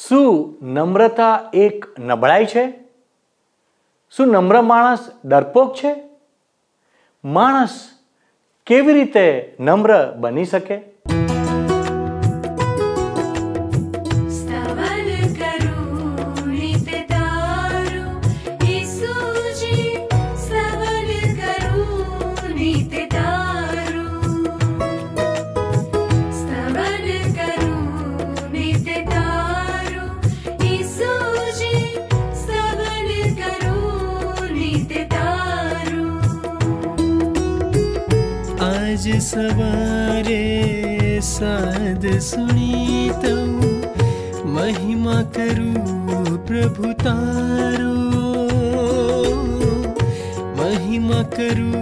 શું નમ્રતા એક નબળાઈ છે? શું નમ્ર માણસ ડરપોક છે? માણસ કેવી રીતે નમ્ર બની શકે? सवारे साध सुनीतौ। महिमा करु प्रभु तारो। महिमा करु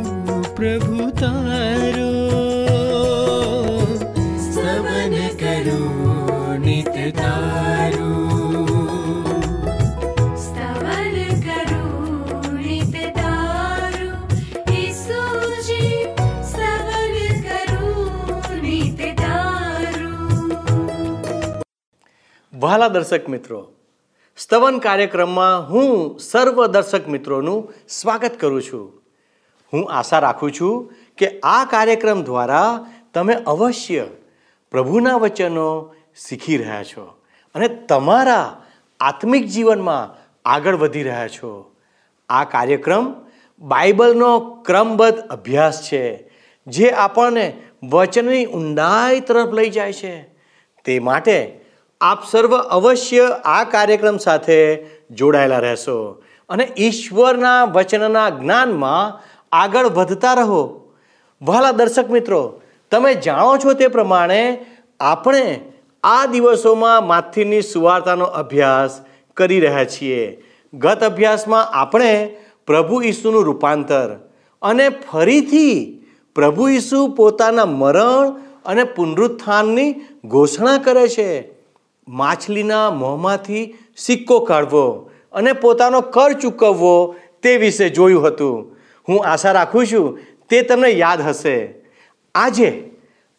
प्रभु तारो। વહાલા દર્શક મિત્રો, સ્તવન કાર્યક્રમમાં હું સર્વ દર્શક મિત્રોનું સ્વાગત કરું છું. હું આશા રાખું છું કે આ કાર્યક્રમ દ્વારા તમે અવશ્ય પ્રભુના વચનો શીખી રહ્યા છો અને તમારા આત્મિક જીવનમાં આગળ વધી રહ્યા છો. આ કાર્યક્રમ બાઇબલનો ક્રમબદ્ધ અભ્યાસ છે, જે આપણને વચનની ઊંડાઈ તરફ લઈ જાય છે. તે માટે આપ સર્વ અવશ્ય આ કાર્યક્રમ સાથે જોડાયેલા રહેશો. અને ઈશ્વરના વચનના જ્ઞાનમાં આગળ વધતા રહો. વહાલા દર્શક મિત્રો, તમે જાણો છો તે પ્રમાણે આપણે આ દિવસોમાં માથીની સુવાર્તાનો અભ્યાસ કરી રહ્યા છીએ. ગત અભ્યાસમાં આપણે પ્રભુ ઈસુનું રૂપાંતર અને ફરીથી પ્રભુ ઈસુ પોતાના મરણ અને પુનરુત્થાનની ઘોષણા કરે છે. માછલીના મોંમાંથી સિક્કો કાઢવો અને પોતાનો કર ચૂકવવો તે વિશે જોયું હતું. હું આશા રાખું છું તે તમને યાદ હશે. આજે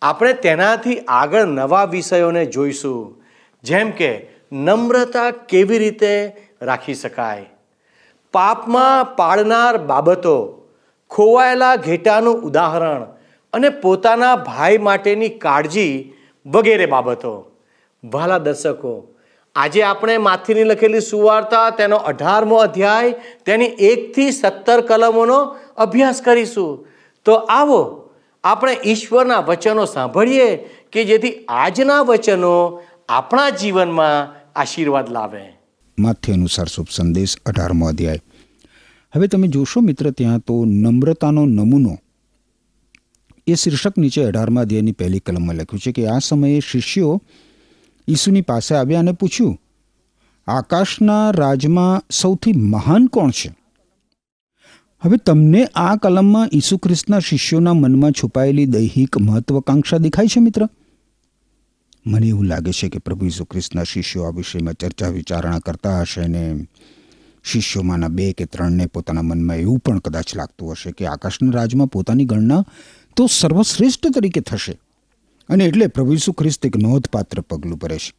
આપણે તેનાથી આગળ નવા વિષયોને જોઈશું. જેમ કે નમ્રતા કેવી રીતે રાખી શકાય. પાપમાં પાડનાર બાબતો, ખોવાયેલા ઘેટાનું ઉદાહરણ અને પોતાના ભાઈ માટેની કાળજી વગેરે બાબતો. વહાલા દર્શકો, આજે આપણે માથીની લખેલી સુવાર્તા, તેનો અઢારમો અધ્યાય, તેની એકથી સત્તર કલમોનો અભ્યાસ કરીશું. તો આવો, આપણે ઈશ્વરના વચનો સાંભળીએ કે જેથી આજના વચનો આપણા જીવનમાં આશીર્વાદ લાવે. માથ્ય અનુસાર શુભ સંદેશ, અઢારમો અધ્યાય. હવે તમે જોશો મિત્ર ત્યાં તો નમ્રતાનો નમૂનો. એ શીર્ષક નીચે અઢારમા અધ્યાયની પહેલી કલમમાં લખ્યું છે કે આ સમયે શિષ્યો ઈસુની પાસે આવ્યા અને પૂછ્યું, આકાશના રાજમાં સૌથી મહાન કોણ છે? હવે તમને આ કલમમાં ઈસુ ખ્રિસ્તના શિષ્યોના મનમાં છુપાયેલી દૈહિક મહત્વકાંક્ષા દેખાય છે, મિત્ર. મને એવું લાગે છે કે પ્રભુ ઈસુ ખ્રિસ્તના શિષ્યો આ વિષયમાં ચર્ચા વિચારણા કરતા હશે ને શિષ્યોમાંના બે કે ત્રણને પોતાના મનમાં એવું પણ કદાચ લાગતું હશે કે આકાશના રાજમાં પોતાની ગણના તો સર્વશ્રેષ્ઠ તરીકે થશે. અને એટલે પ્રભુ ઈસુ ખ્રિસ્ત એક નોંધપાત્ર પગલું ભરે છે.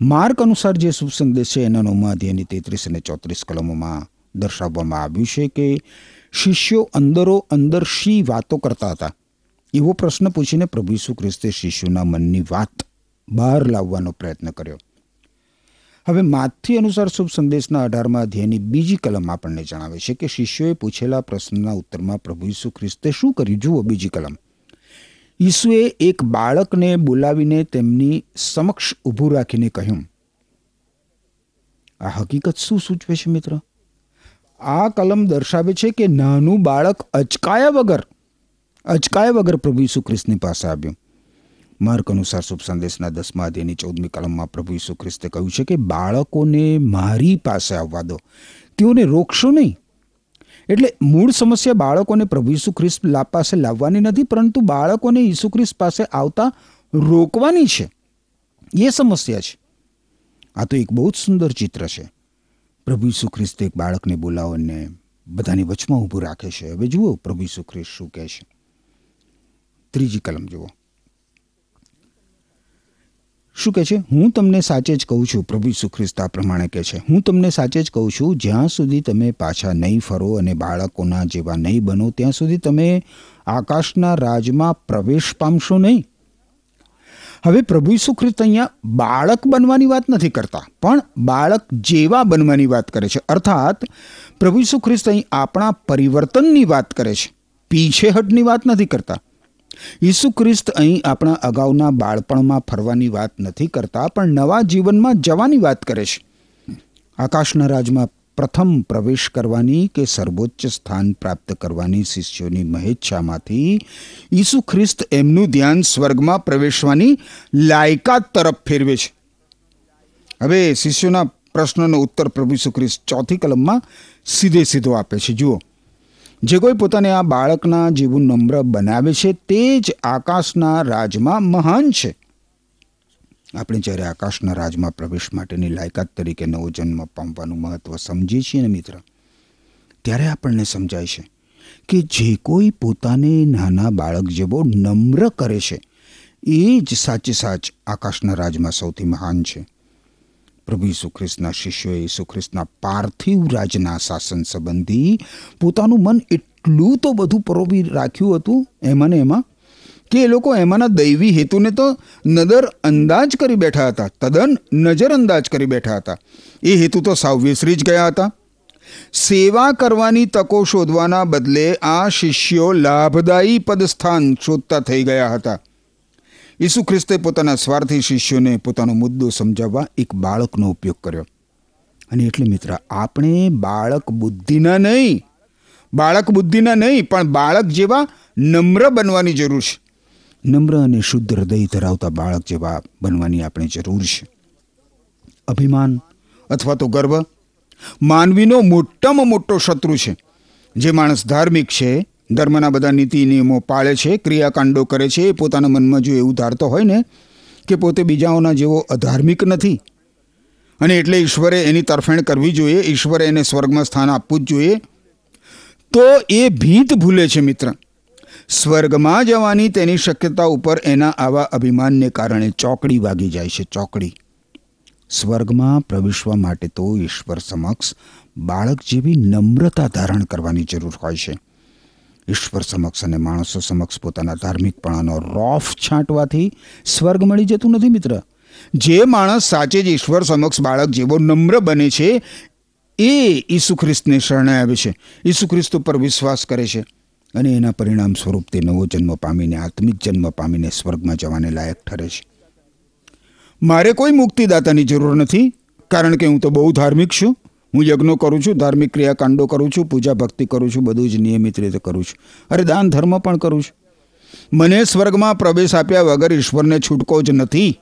માર્ક અનુસાર જે શુભ છે એના નવમા અધ્યાયની તેત્રીસ અને ચોત્રીસ કલમોમાં દર્શાવવામાં આવ્યું છે કે શિષ્યો અંદરો અંદર શી વાતો કરતા હતા? એવો પ્રશ્ન પૂછીને પ્રભુ ઈસુ ખ્રિસ્તે શિષ્યોના મનની વાત બહાર લાવવાનો પ્રયત્ન કર્યો. હવે માથી અનુસાર શુભ સંદેશના અઢારમાં અધ્યાયની બીજી કલમ આપણને જણાવે છે કે શિષ્યોએ પૂછેલા પ્રશ્નના ઉત્તરમાં પ્રભુ ઈસુ ખ્રિસ્તે શું કર્યું? જુઓ બીજી કલમ. ઈસુએ એક બાળકને બોલાવીને તેમની સમક્ષ ઊભું રાખીને કહ્યું, આ હકીકત શું સૂચવે છે મિત્ર? આ કલમ દર્શાવે છે કે નાનું બાળક અચકાયા વગર અચકાયા વગર પ્રભુ ઈસુ ખ્રિસ્તની પાસે આવ્યું. માર્ક અનુસાર શુભ સંદેશના દસમા અધ્યાયની ચૌદમી કલમમાં પ્રભુ ઈસુ ખ્રિસ્તે કહ્યું છે કે બાળકોને મારી પાસે આવવા દો. તેઓને રોકશો નહીં. એટલે મૂળ સમસ્યા બાળકોને પ્રભુ ઈસુ ખ્રિસ્ત પાસે લાવવાની નથી, પરંતુ બાળકોને ઈસુ ખ્રિસ્ત પાસે આવતા રોકવાની છે. એ સમસ્યા છે. આ તો એક બહુ જ સુંદર ચિત્ર છે. પ્રભુ ઈસુ ખ્રિસ્ત એક બાળકને બોલાવીને બધાની વચમાં ઊભું રાખે છે. હવે જુઓ પ્રભુ ઈસુ ખ્રિસ્ત શું કહે છે. ત્રીજી કલમ જુઓ. શું કહે છે? હું તમને સાચે જ કહું છું, પ્રભુ સુખ્રિસ્તા પ્રમાણે કહે છે. હું તમને સાચે જ કહું છું, જ્યાં સુધી તમે પાછા નહીં ફરો અને બાળકોના જેવા નહીં બનો, ત્યાં સુધી તમે આકાશના રાજમાં પ્રવેશ પામશો નહીં. હવે પ્રભુ સુખ્રિસ્ત અહીંયા બાળક બનવાની વાત નથી કરતા, પણ બાળક જેવા બનવાની વાત કરે છે. અર્થાત, પ્રભુ સુખ્રિસ્ત અહીં આપણા પરિવર્તનની વાત કરે છે. પીછેહટની વાત નથી કરતા. ઈસુ ખ્રિસ્ત અહીં આપણા અગાઉના બાળપણમાં ફરવાની વાત નથી કરતા, પણ નવા જીવનમાં જવાની વાત કરે છે. આકાશના રાજમાં પ્રથમ પ્રવેશ કરવાની કે સર્વોચ્ચ સ્થાન પ્રાપ્ત કરવાની શિષ્યોની મહેચ્છામાંથી ઈસુ ખ્રિસ્ત એમનું ધ્યાન સ્વર્ગમાં પ્રવેશવાની લાયકાત તરફ ફેરવે છે. હવે શિષ્યોના પ્રશ્નનો ઉત્તર પ્રભુ ઈસુ ખ્રિસ્ત ચોથી કલમમાં સીધે સીધો આપે છે. જુઓ. જે કોઈ પોતાને આ બાળકના જેવું નમ્ર બનાવે છે, તે જ આકાશના રાજમાં મહાન છે. આપણે જ્યારે આકાશના રાજમાં પ્રવેશ માટેની લાયકાત તરીકે નવો જન્મ પામવાનું મહત્વ સમજીએ છીએ ને મિત્ર, ત્યારે આપણને સમજાય છે કે જે કોઈ પોતાને નાના બાળક જેવો નમ્ર કરે છે, એ જ સાચે સાચ આકાશના રાજમાં સૌથી મહાન છે. પ્રભુ ઈસુ શિષ્યોએ ઈસુ પાર્થિવ રાજના શાસન સંબંધી પોતાનું મન એટલું તો બધું પરોવી રાખ્યું હતું એમાં એમાં? કે એ લોકો એમાંના દૈવી હેતુને તો નદર અંદાજ કરી બેઠા હતા, તદ્દન નજર અંદાજ કરી બેઠા હતા. એ હેતુ તો સાવ વિસરી જ ગયા હતા. સેવા કરવાની તકો શોધવાના બદલે આ શિષ્યો લાભદાયી પદસ્થાન શોધતા થઈ ગયા હતા. ઈસુ ખ્રિસ્તે પોતાના સ્વાર્થી શિષ્યોને પોતાનો મુદ્દો સમજાવવા એક બાળકનો ઉપયોગ કર્યો. અને એટલે મિત્ર, આપણે બાળક બુદ્ધિના નહીં, બાળક બુદ્ધિના નહીં, પણ બાળક જેવા નમ્ર બનવાની જરૂર છે. નમ્ર અને શુદ્ધ હૃદય ધરાવતા બાળક જેવા બનવાની આપણે જરૂર છે. અભિમાન અથવા તો ગર્વ માનવીનો મોટામાં મોટો શત્રુ છે. જે માણસ ધાર્મિક છે ધર્મના બધા નીતિ નિયમો પાળે છે, ક્રિયાકાંડો કરે છે, એ પોતાના મનમાં જો એવું ધારતો હોય ને કે પોતે બીજાઓના જેવો અધાર્મિક નથી. અને એટલે ઈશ્વરે એની તરફેણ કરવી જોઈએ, ઈશ્વરે એને સ્વર્ગમાં સ્થાન આપવું જ જોઈએ. તો એ ભીત ભૂલે છે મિત્ર. સ્વર્ગમાં જવાની તેની શક્યતા ઉપર એના આવા અભિમાનને કારણે ચોકડી વાગી જાય છે, ચોકડી. સ્વર્ગમાં પ્રવેશવા માટે તો ઈશ્વર સમક્ષ બાળક જેવી નમ્રતા ધારણ કરવાની જરૂર હોય છે. ઈશ્વર સમક્ષ અને માણસો સમક્ષ પોતાના ધાર્મિકપણાનો રોફ છાંટવાથી સ્વર્ગ મળી જતું નથી, મિત્ર. જે માણસ સાચે જ ઈશ્વર સમક્ષ બાળક જેવો નમ્ર બને છે, એ ઈસુ ખ્રિસ્તને શરણે આવે છે. ઈસુ ખ્રિસ્ત ઉપર વિશ્વાસ કરે છે અને એના પરિણામ સ્વરૂપ તે નવો જન્મ પામીને, આત્મિક જન્મ પામીને સ્વર્ગમાં જવાને લાયક ઠરે છે. મારે કોઈ મુક્તિદાતાની જરૂર નથી, કારણ કે હું તો બહુ ધાર્મિક છું. હું યજ્ઞો કરું છું, ધાર્મિક ક્રિયાકાંડો કરું છું, પૂજા ભક્તિ કરું છું, બધું જ નિયમિત રીતે કરું છું. અરે દાન ધર્મ પણ કરું છું. મને સ્વર્ગમાં પ્રવેશ આપ્યા વગર ઈશ્વરને છૂટકો જ નથી.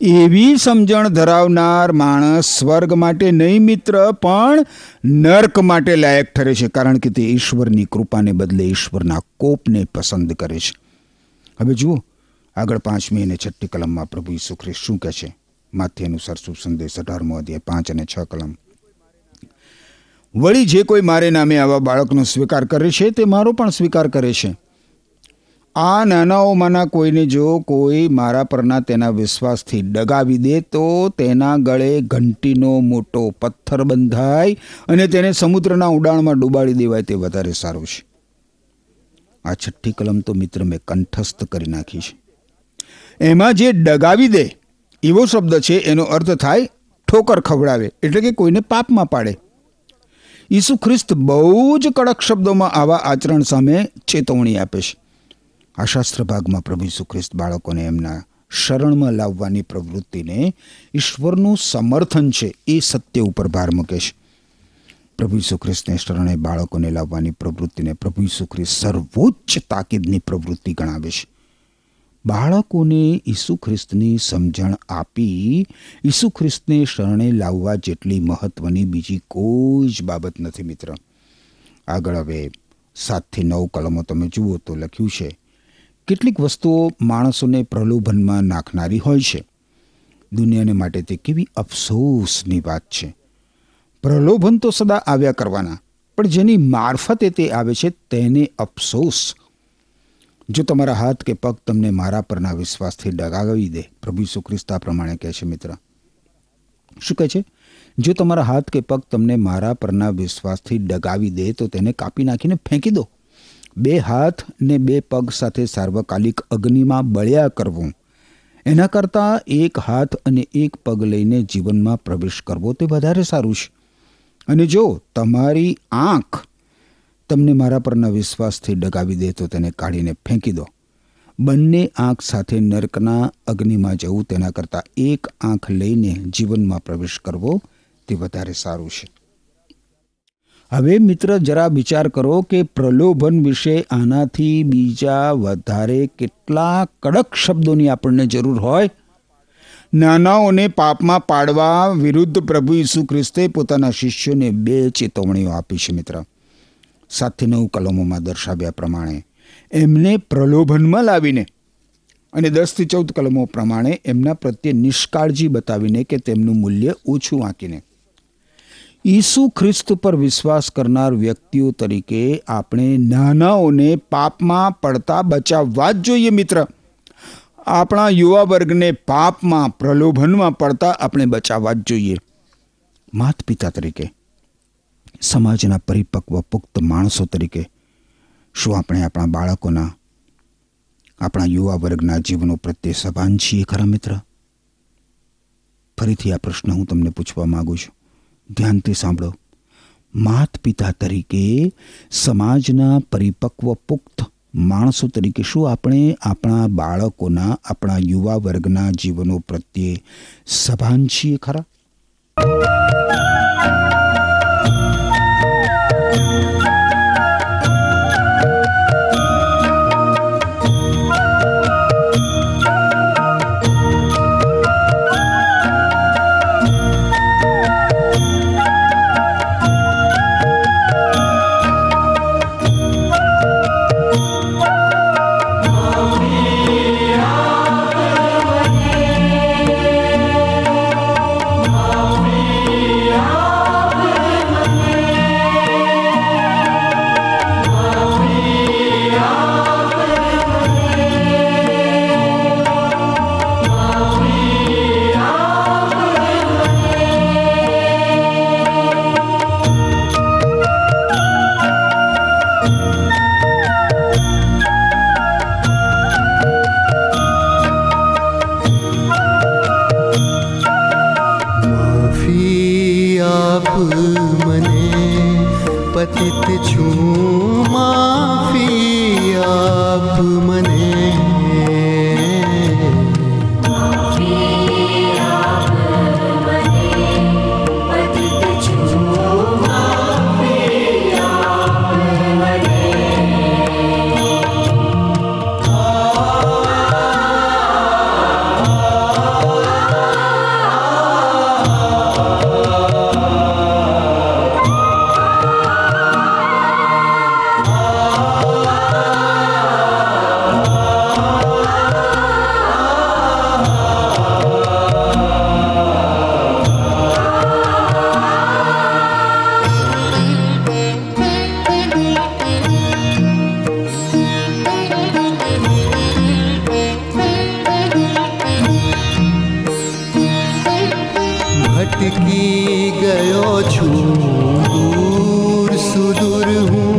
એવી સમજણ ધરાવનાર માણસ સ્વર્ગ માટે નહીં મિત્ર, પણ નર્ક માટે લાયક ઠરે છે, કારણ કે તે ઈશ્વરની કૃપાને બદલે ઈશ્વરના કોપને પસંદ કરે છે. હવે જુઓ, આગળ પાંચમી અને છઠ્ઠી કલમમાં પ્રભુ ઈસુ શું કહે છે? માથે અનુસાર શુભ સંદેશ અઢારમો અધ્યાય, પાંચ અને છ કલમ. વળી જે કોઈ મારે નામે આવા બાળકનો સ્વીકાર કરે છે, તે મારો પણ સ્વીકાર કરે છે. આ નાનાઓમાંના કોઈને જો કોઈ મારા પરના તેના વિશ્વાસથી ડગાવી દે, તો તેના ગળે ઘંટીનો મોટો પથ્થર બંધાય અને તેને સમુદ્રના ઉડાણમાં ડૂબાડી દેવાય તે વધારે સારું છે. આ છઠ્ઠી કલમ તો મિત્ર મેં કંઠસ્થ કરી નાખી છે. એમાં જે ડગાવી દે એવો શબ્દ છે, એનો અર્થ થાય ઠોકર ખવડાવે, એટલે કે કોઈને પાપમાં પાડે. ઈસુ ખ્રિસ્ત બહુ જ કડક શબ્દોમાં આવા આચરણ સામે ચેતવણી આપે છે. આ શાસ્ત્ર ભાગમાં પ્રભુ ઈસુ ખ્રિસ્ત બાળકોને એમના શરણમાં લાવવાની પ્રવૃત્તિને ઈશ્વરનું સમર્થન છે એ સત્ય ઉપર ભાર મૂકે છે. પ્રભુ ઈસુ ખ્રિસ્તને શરણે બાળકોને લાવવાની પ્રવૃત્તિને પ્રભુ ઈસુ ખ્રિસ્ત સર્વોચ્ચ તાકીદની પ્રવૃત્તિ ગણાવે છે. બાળકોને ઈસુ ખ્રિસ્તની સમજણ આપી, ઈસુ ખ્રિસ્તને શરણે લાવવા જેટલી મહત્વની બીજી કોઈ જ બાબત નથી મિત્ર. આગળ હવે સાતથી નવ કલમો તમે જુઓ તો લખ્યું છે, કેટલીક વસ્તુઓ માણસોને પ્રલોભનમાં નાખનારી હોય છે. દુનિયાને માટે તે કેવી અફસોસની વાત છે. પ્રલોભન તો સદા આવ્યા કરવાના, પણ જેની મારફતે તે આવે છે તેને અફસોસ જો તમારા હાથ કે પગ તમને મારા પરના વિશ્વાસથી ડગાવી દે, પ્રભુ ઈસુ ખ્રિસ્ત પ્રમાણે કહે છે, મિત્ર. શું કહે છે? જો તમારા હાથ કે પગ તમને મારા પરના વિશ્વાસથી ડગાવી દે, તો તેને કાપી નાખીને ફેંકી દો. બે હાથ ને બે પગ સાથે સાર્વકાલિક અગ્નિમાં બળ્યા કરવું. એના કરતાં એક હાથ અને એક પગ લઈને જીવનમાં પ્રવેશ કરવો તે વધારે સારું છે. અને જો તમારી આંખ તમને મારા પરના વિશ્વાસથી ડગાવી દે તો તેને કાઢીને ફેંકી દો. બંને આંખ સાથે નર્કના અગ્નિમાં જવું તેના કરતાં એક આંખ લઈને જીવનમાં પ્રવેશ કરવો તે વધારે સારું છે. હવે મિત્ર, જરા વિચાર કરો કે પ્રલોભન વિશે આનાથી બીજા વધારે કેટલા કડક શબ્દોની આપણને જરૂર હોય? નાનાઓને પાપમાં પાડવા વિરુદ્ધ પ્રભુ ઈસુ ખ્રિસ્તે પોતાના શિષ્યોને બે ચેતવણીઓ આપી છે મિત્ર. સાતથી નવ કલમોમાં દર્શાવ્યા પ્રમાણે એમને પ્રલોભનમાં લાવીને અને દસથી ચૌદ કલમો પ્રમાણે એમના પ્રત્યે નિષ્કાળજી બતાવીને કે તેમનું મૂલ્ય ઓછું આંકીને ઈસુ ખ્રિસ્ત પર વિશ્વાસ કરનાર વ્યક્તિઓ તરીકે આપણે નાનાઓને પાપમાં પડતા બચાવવા જ જોઈએ મિત્ર. આપણા યુવા વર્ગને પાપમાં, પ્રલોભનમાં પડતા આપણે બચાવવા જ જોઈએ. માત પિતા તરીકે સમાજના પરિપક્વ પુખ્ત માણસો તરીકે શું આપણે આપણા બાળકોના, આપણા યુવા વર્ગના જીવનો પ્રત્યે સભાન છીએ ખરા મિત્ર? ફરીથી આ પ્રશ્ન હું તમને પૂછવા માગું છું. ધ્યાનથી સાંભળો. માત પિતા તરીકે સમાજના પરિપક્વ પુખ્ત માણસો તરીકે શું આપણે આપણા બાળકોના, આપણા યુવા વર્ગના જીવનો પ્રત્યે સભાન છીએ ખરા? પતિત છું માફી આપ મને ભટકી ગયો છું. દૂર સુદૂર હું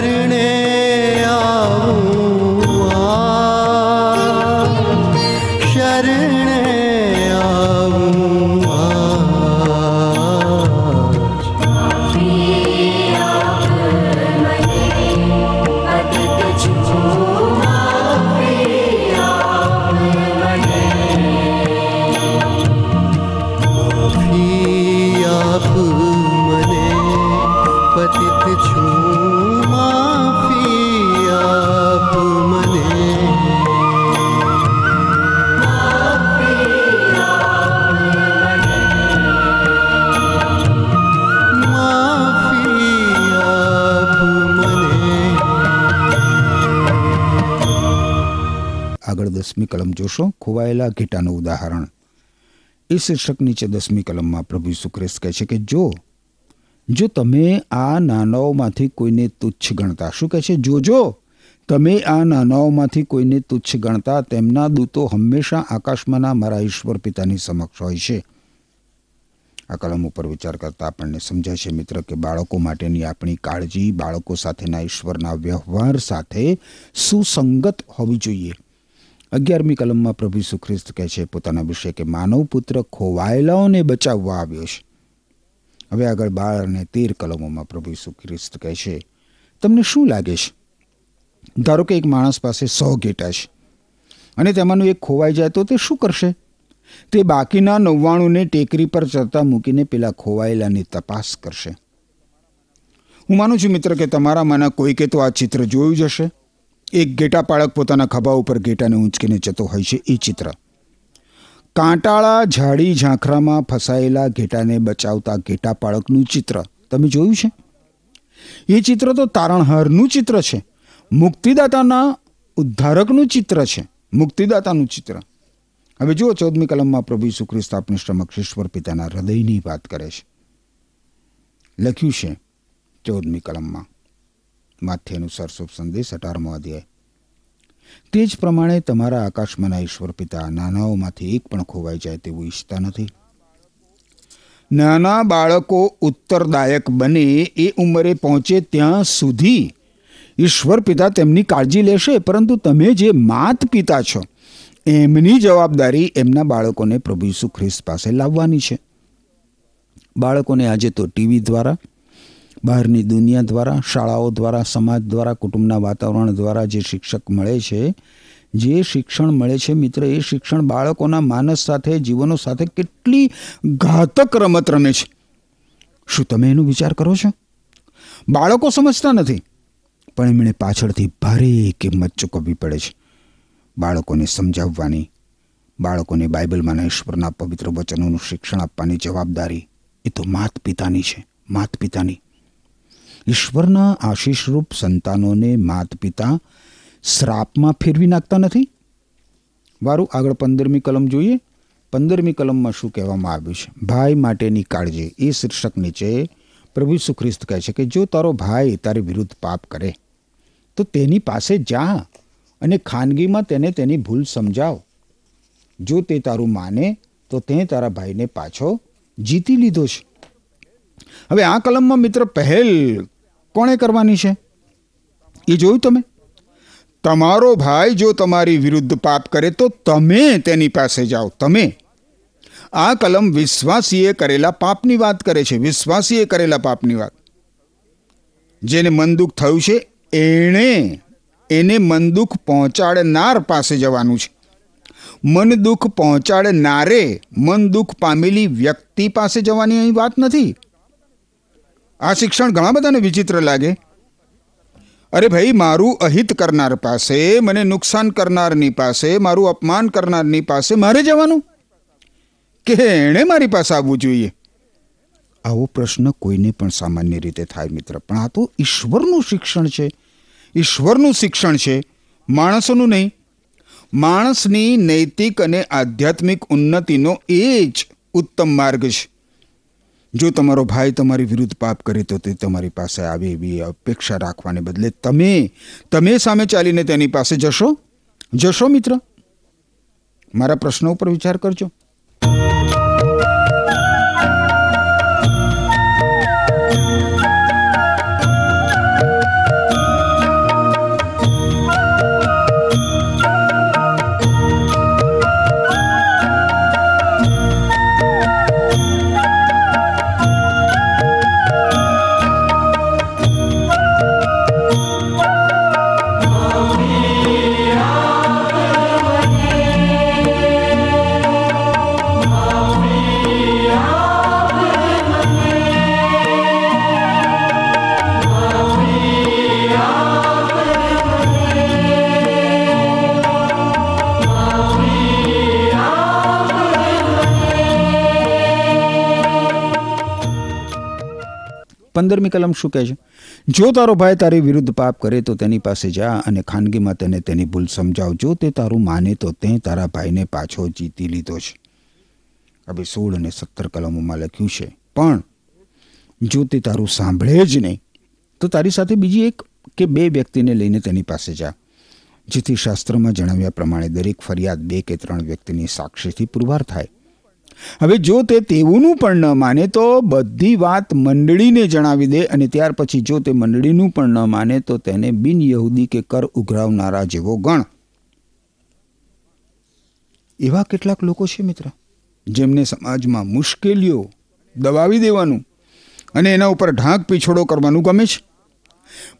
શરણે જોશો, ખોવાયેલા ઘેટાનું ઉદાહરણ. એ શીર્ષક નીચે દસમી કલમમાં પ્રભુ ઈસુ કહે છે કે જો જો તમે આ નાનાઓમાંથી કોઈને તુચ્છ ગણતા, શું કહે છે? જોજો તમે આ નાનાઓમાંથી કોઈને તુચ્છ ગણતા, તેમના દૂતો હંમેશા આકાશમાંના મારા ઈશ્વર પિતાની સમક્ષ હોય છે. આ કલમ ઉપર વિચાર કરતા આપણને સમજાય છે મિત્ર કે બાળકો માટેની આપણી કાળજી બાળકો સાથેના ઈશ્વરના વ્યવહાર સાથે સુસંગત હોવી જોઈએ. અગિયારમી કલમમાં પ્રભુ સુખ્રિસ્ત કહે છે, પોતાના વિશે કે માનવ પુત્ર ખોવાયેલાઓને બચાવવા આવ્યો છે. હવે આગળ બાર અને તેર કલમોમાં પ્રભુ સુખ્રિસ્ત કહે છે, તમને શું લાગે છે? ધારો કે એક માણસ પાસે સો ઘેટા છે અને તેમાંનું એક ખોવાઈ જાય તો તે શું કરશે? તે બાકીના નવ્વાણુંને ટેકરી પર ચડતા મૂકીને પેલા ખોવાયેલાની તપાસ કરશે. હું માનું છું મિત્ર કે તમારામાંના કોઈકે તો આ ચિત્ર જોયું જ હશે. એક ઘેટા પાળક પોતાના ખભા ઉપર ઘેટાને ઊંચકીને જતો હોય છે. એ ચિત્ર. કાંટાળા ઝાડી ઝાંખરામાં ફસાયેલા ઘેટાને બચાવતા ઘેટા પાળકનું ચિત્ર. તમે જોયું છે? એ ચિત્ર તો તારણહારનું ચિત્ર છે. મુક્તિદાતાના ઉદ્ધારકનું ચિત્ર છે. મુક્તિદાતાનું ચિત્ર. હવે જુઓ ચૌદમી કલમમાં પ્રભુ ઈસુ આપણી સમક્ષ ઈશ્વર પિતાના હૃદયની વાત કરે છે. લખ્યું છે ચૌદમી કલમમાં. માથ્ય અનુસાર શુભ સંદેશ અઢારમો અધ્યાય. તે જ પ્રમાણે તમારા આકાશમાંના ઈશ્વર પિતા નાનાઓમાંથી એક પણ ખોવાઈ જાય તેવું ઈચ્છતા નથી. નાના બાળકો ઉત્તરદાયક બને એ ઉંમરે પહોંચે ત્યાં સુધી ઈશ્વર પિતા તેમની કાળજી લેશે, પરંતુ તમે જે માત પિતા છો, એમની જવાબદારી એમના બાળકોને પ્રભુ ઈસુ ખ્રિસ્ત પાસે લાવવાની છે. બાળકોને આજે તો ટીવી દ્વારા બહારની દુનિયા દ્વારા, શાળાઓ દ્વારા, સમાજ દ્વારા, કુટુંબના વાતાવરણ દ્વારા જે શિક્ષક મળે છે, જે શિક્ષણ મળે છે, મિત્ર, એ શિક્ષણ બાળકોના માનસ સાથે, જીવનો સાથે કેટલી ઘાતક રમત રમે છે. શું તમે એનો વિચાર કરો છો? બાળકો સમજતા નથી, પણ એમણે પાછળથી ભારે કિંમત ચૂકવવી પડે છે. બાળકોને સમજાવવાની, બાળકોને બાઇબલમાંના ઈશ્વરના પવિત્ર વચનોનું શિક્ષણ આપવાની જવાબદારી એ તો માત પિતાની છે માત પિતાની ઈશ્વરના આશીષરૂપ સંતાનોને માત પિતા શ્રાપમાં ફેરવી નાખતા નથી? વારું આગળ પંદરમી કલમ જોઈએ. પંદરમી કલમમાં શું કહેવામાં આવ્યું છે? ભાઈ માટેની કાળજી. એ શીર્ષક નીચે પ્રભુ સુખ્રિસ્ત કહે છે કે, જો તારો ભાઈ તારી વિરુદ્ધ પાપ કરે, તો તેની પાસે જા અને ખાનગીમાં તેને તેની ભૂલ સમજાવ. જો તે તારું માને, તો તે તારા ભાઈને પાછો જીતી લીધો છે. હવે આ કલમમાં મિત્ર પહેલ કોણે કરવાની છે? એ જોયું તમે? તમારો ભાઈ જો તમારી વિરુદ્ધ પાપ કરે તો તમે તેની પાસે જાઓ, તમે. આ કલમ વિશ્વાસીએ કરેલા પાપની વાત કરે છે, વિશ્વાસીએ કરેલા પાપની વાત. જેને મન દુઃખ થયું છે, એણે એને મન દુઃખ પહોંચાડનાર પાસે જવાનું છે. મન દુઃખ પહોંચાડનારે મન દુઃખ પામેલી વ્યક્તિ પાસે જવાની અહીં વાત નથી. આ શિક્ષણ ઘણા બધાને વિચિત્ર લાગે. અરે ભાઈ, મારું અહિત કરનાર પાસે, મને નુકસાન કરનારની પાસે, મારું અપમાન કરનારની પાસે મારે જવાનું? કે એણે મારી પાસે આવવું જોઈએ? આવો પ્રશ્ન કોઈને પણ સામાન્ય રીતે થાય મિત્ર, પણ આ તો ઈશ્વરનું શિક્ષણ છે. ઈશ્વરનું શિક્ષણ છે, માણસોનું નહીં. માણસની નૈતિક અને આધ્યાત્મિક ઉન્નતિનો એ જ ઉત્તમ માર્ગ છે. જો તમારો ભાઈ તમારી વિરુદ્ધ પાપ કરે તો તે તમારી પાસે આવે એવી અપેક્ષા રાખવાને બદલે તમે તમે સામે ચાલીને તેની પાસે જશો? જશો મિત્ર? મારા પ્રશ્નો ઉપર વિચાર કરજો. પંદરમી કલમ શું કહે છે? જો તારો ભાઈ તારી વિરુદ્ધ પાપ કરે તો તેની પાસે જા અને ખાનગીમાં તેને તેની ભૂલ સમજાવ જો તે તારું માને તો તે તારા ભાઈને પાછો જીતી લીધો છે. હવે સોળ અને સત્તર કલમોમાં લખ્યું છે. પણ જો તે તારું સાંભળે જ નહીં, તો તારી સાથે બીજી એક કે બે વ્યક્તિને લઈને તેની પાસે જા. જેથી શાસ્ત્રમાં જણાવ્યા પ્રમાણે દરેક ફરિયાદ બે કે ત્રણ વ્યક્તિની સાક્ષીથી પુરવાર થાય. હવે જો તે તેવુંનું પણ ન માને તો બધી વાત મંડળીને જણાવી દે અને ત્યાર પછી જો તે મંડળીનું પણ ન માને તો તેને બિન યહૂદી કે કર ઉઘરાવનારા જેવો ગણ. એવા કેટલાક લોકો છે મિત્ર, જેમને સમાજમાં મુશ્કેલીઓ દબાવી દેવાનું અને એના ઉપર ઢાંક પીછોડો કરવાનું ગમે છે.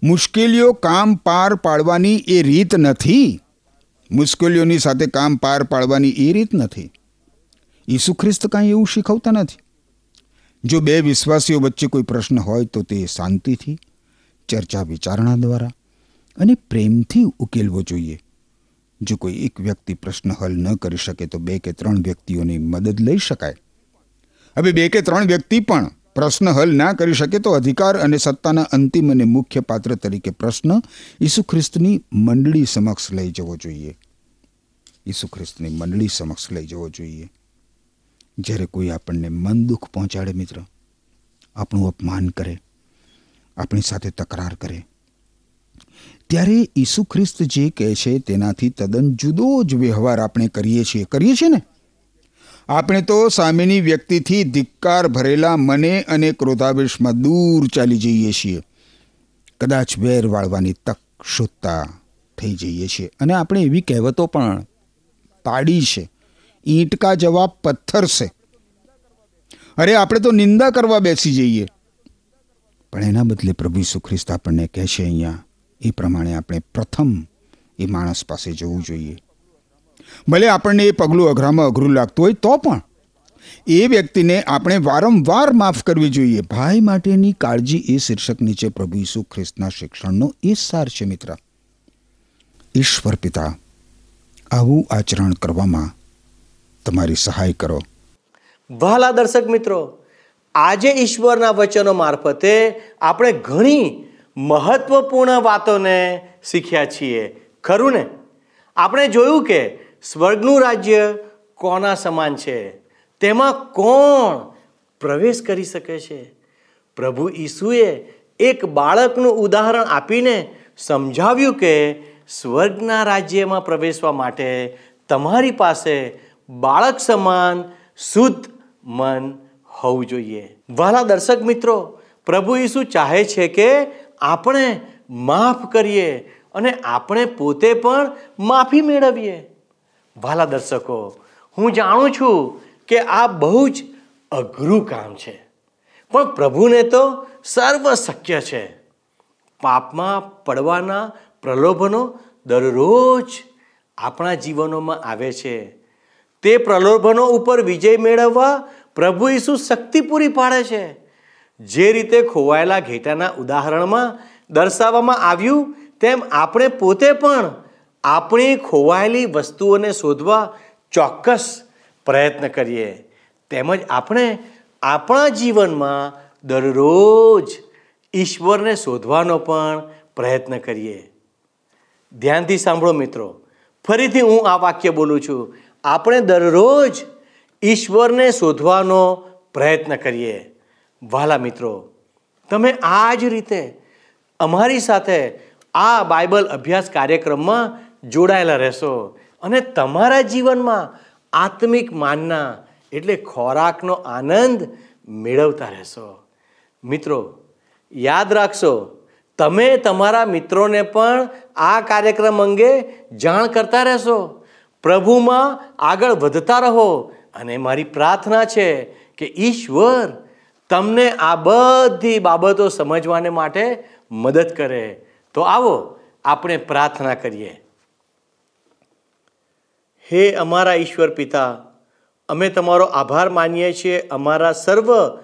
મુશ્કેલીઓ કામ પાર પાડવાની એ રીત નથી. મુશ્કેલીઓની સાથે કામ પાર પાડવાની એ રીત નથી. ઈસુ ખ્રિસ્ત કાંઈ એવું શીખવતા નથી. જો બે વિશ્વાસીઓ વચ્ચે કોઈ પ્રશ્ન હોય તો તે શાંતિથી, ચર્ચા વિચારણા દ્વારા અને પ્રેમથી ઉકેલવો જોઈએ. જો કોઈ એક વ્યક્તિ પ્રશ્ન હલ ન કરી શકે તો બે કે ત્રણ વ્યક્તિઓની મદદ લઈ શકાય. હવે બે કે ત્રણ વ્યક્તિ પણ પ્રશ્ન હલ ના કરી શકે તો અધિકાર અને સત્તાના અંતિમ અને મુખ્ય પાત્ર તરીકે પ્રશ્ન ઈસુ ખ્રિસ્તની મંડળી સમક્ષ લઈ જવો જોઈએ. ઈસુ ખ્રિસ્તની મંડળી સમક્ષ લઈ જવો જોઈએ. જ્યારે કોઈ આપણને મન દુઃખ પહોંચાડે મિત્ર, આપણું અપમાન કરે, આપણી સાથે તકરાર કરે, ત્યારે ઈસુ ખ્રિસ્ત જે કહે છે તેનાથી તદ્દન જુદો જ વ્યવહાર આપણે કરીએ છીએ. કરીએ છીએ ને? આપણે તો સામેની વ્યક્તિથી ધિક્કાર ભરેલા મને અને ક્રોધાવેશમાં દૂર ચાલી જઈએ છીએ. કદાચ વેર વાળવાની તક શોધતા થઈ જઈએ છીએ. અને આપણે એવી કહેવતો પણ પાડી છે. ઈંટ કા જવાબ પથ્થર છે અરે, આપણે તો નિંદા કરવા બેસી જઈએ. પણ એના બદલે પ્રભુ ઈસુ ખ્રિસ્ત આપણને કહે છે અહીંયા, એ પ્રમાણે આપણે પ્રથમ એ માણસ પાસે જવું જોઈએ. ભલે આપણને એ પગલું અઘરામાં અઘરું લાગતું હોય, તો પણ એ વ્યક્તિને આપણે વારંવાર માફ કરવી જોઈએ. ભાઈ માટેની કાળજી એ શીર્ષક નીચે પ્રભુ ઈસુ ખ્રિસ્તના શિક્ષણનો એ સાર છે, મિત્ર. ઈશ્વર પિતા, આવું આચરણ કરવામાં તમારી સહાય કરો. વહાલા દર્શક મિત્રો, આજે ઈશ્વરના વચનો મારફતે આપણે ઘણી મહત્વપૂર્ણ વાતોને શીખ્યા છીએ. ખરું ને? આપણે જોયું કે સ્વર્ગનું રાજ્ય કોના સમાન છે? તેમાં કોણ પ્રવેશ કરી શકે છે? પ્રભુ ઈસુએ એક બાળકનું ઉદાહરણ આપીને સમજાવ્યું કે સ્વર્ગના રાજ્યમાં પ્રવેશવા માટે તમારી પાસે બાળક સમાન, શુદ્ધ મન હોવું જોઈએ. વાલા દર્શક મિત્રો, પ્રભુ ઈસુ ચાહે છે કે આપણે માફ કરીએ અને આપણે પોતે પણ માફી મેળવીએ. વાલા દર્શકો, હું જાણું છું કે આ બહુ જ અઘરું કામ છે. પણ પ્રભુને તો સર્વ શક્ય છે. પાપમાં પડવાના પ્રલોભનો દરરોજ આપણા જીવનોમાં આવે છે. તે પ્રલોભનો ઉપર વિજય મેળવવા પ્રભુ ઈસુ શક્તિ પૂરી પાડે છે. જે રીતે ખોવાયેલા ઘેટાના ઉદાહરણમાં દર્શાવવામાં આવ્યું, તેમ આપણે પોતે પણ આપણી ખોવાયેલી વસ્તુઓને શોધવા ચોક્કસ પ્રયત્ન કરીએ. તેમજ આપણે આપણા જીવનમાં દરરોજ ઈશ્વરને શોધવાનો પણ પ્રયત્ન કરીએ. ધ્યાનથી સાંભળો મિત્રો, ફરીથી હું આ વાક્ય બોલું છું. આપણે દરરોજ ઈશ્વરને શોધવાનો પ્રયત્ન કરીએ. વાલા મિત્રો, તમે આ જ રીતે અમારી સાથે આ બાઇબલ અભ્યાસ કાર્યક્રમમાં જોડાયેલા રહેશો અને તમારા જીવનમાં આત્મિક માનના એટલે ખોરાકનો આનંદ મેળવતા રહેશો. મિત્રો, યાદ રાખશો, તમે તમારા મિત્રોને પણ આ કાર્યક્રમ અંગે જાણ કરતા રહેશો. પ્રભુમાં આગળ વધતા રહો અને મારી પ્રાર્થના છે કે ઈશ્વર તમને આ બધી બાબતો સમજવાને માટે મદદ કરે. તો આવો, આપણે પ્રાર્થના કરીએ. હે અમારા ઈશ્વર પિતા, અમે તમારો આભાર માનીએ છીએ અમારા સર્વ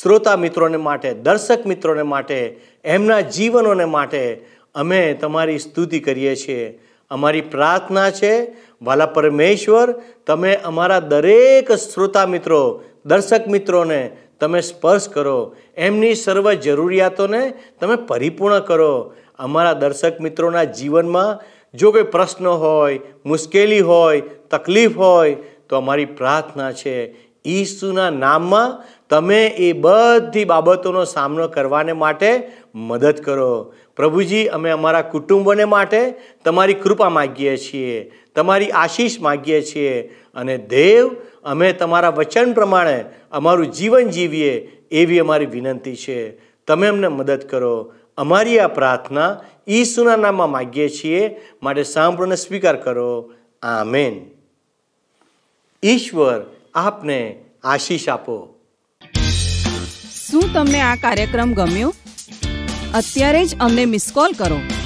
શ્રોતા મિત્રોને માટે, દર્શક મિત્રોને માટે, એમના જીવનોને માટે અમે તમારી સ્તુતિ કરીએ છીએ. અમારી પ્રાર્થના છે વાલા પરમેશ્વર, તમે અમારા દરેક શ્રોતા મિત્રો, દર્શક મિત્રોને તમે સ્પર્શ કરો, એમની સર્વ જરૂરિયાતોને તમે પરિપૂર્ણ કરો. અમારા દર્શક મિત્રોના જીવનમાં જો કોઈ પ્રશ્ન હોય, મુશ્કેલી હોય, તકલીફ હોય, તો અમારી પ્રાર્થના છે, ઈસુના નામમાં તમે એ બધી બાબતોનો સામનો કરવાને માટે મદદ કરો. પ્રભુજી, અમે અમારા કુટુંબોને માટે તમારી કૃપા માગીએ છીએ, તમારી આશીષ માગીએ છીએ અને દેવ, અમે તમારા વચન પ્રમાણે અમારું જીવન જીવીએ એવી અમારી વિનંતી છે. તમે અમને મદદ કરો. અમારી આ પ્રાર્થના ઈસુના નામમાં માગીએ છીએ. માટે સાંભળોને સ્વીકાર કરો. આમેન. ઈશ્વર આપને આશીષ આપો. શું તમને આ કાર્યક્રમ ગમ્યો? અત્યારે જ અમને મિસ કોલ કરો.